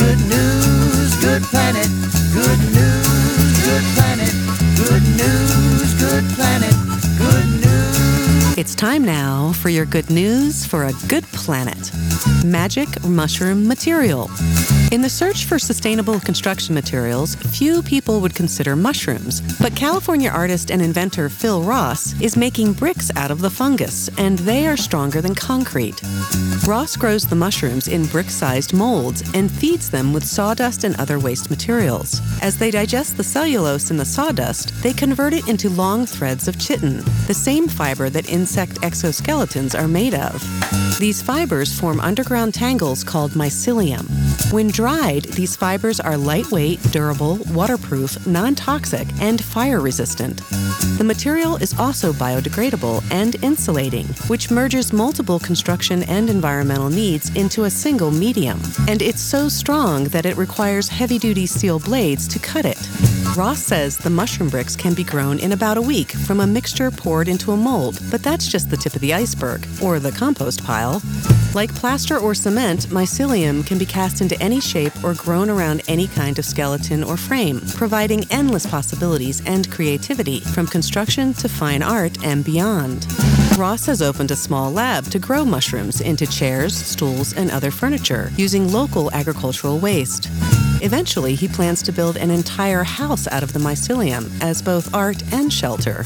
Good news, good planet. Good news, good planet. Good news, good planet. Good news. It's time now for your good news for a good planet. Magic mushroom material. In the search for sustainable construction materials, few people would consider mushrooms. But California artist and inventor Phil Ross is making bricks out of the fungus, and they are stronger than concrete. Ross grows the mushrooms in brick sized molds and feeds them with sawdust and other waste materials. As they digest the cellulose in the sawdust, they convert it into long threads of chitin, the same fiber that insect exoskeletons are made of. These fibers form underground tangles called mycelium. When dried, these fibers are lightweight, durable, waterproof, non toxic, and fire resistant. The material is also biodegradable and insulating, which merges multiple construction and environmental needs into a single medium. And it's so strong that it requires heavy duty steel blades to cut it. Ross says the mushroom bricks can be grown in about a week from a mixture poured into a mold, but that's just the tip of the iceberg, or the compost pile. Like plaster or cement, mycelium can be cast into any shape or grown around any kind of skeleton or frame, providing endless possibilities and creativity from construction to fine art and beyond. Ross has opened a small lab to grow mushrooms into chairs, stools, and other furniture using local agricultural waste. Eventually, he plans to build an entire house out of the mycelium as both art and shelter.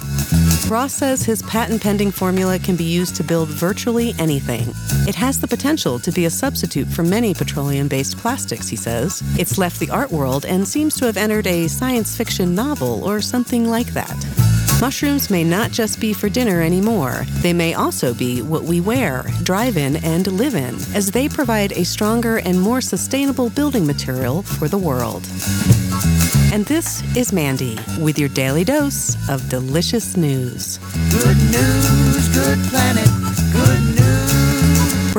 Ross says his patent pending formula can be used to build virtually anything. It has the potential to be a substitute for many petroleum based plastics, he says. It's left the art world and seems to have entered a science fiction novel or something like that. Mushrooms may not just be for dinner anymore. They may also be what we wear, drive in, and live in, as they provide a stronger and more sustainable building material for the world. And this is Mandy with your daily dose of delicious news. Good news, good planet.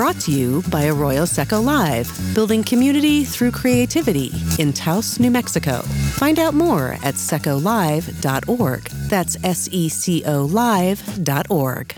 Brought to you by Arroyo Seco Live, building community through creativity in Taos, New Mexico. Find out more at secolive.org. That's S E C O live.org.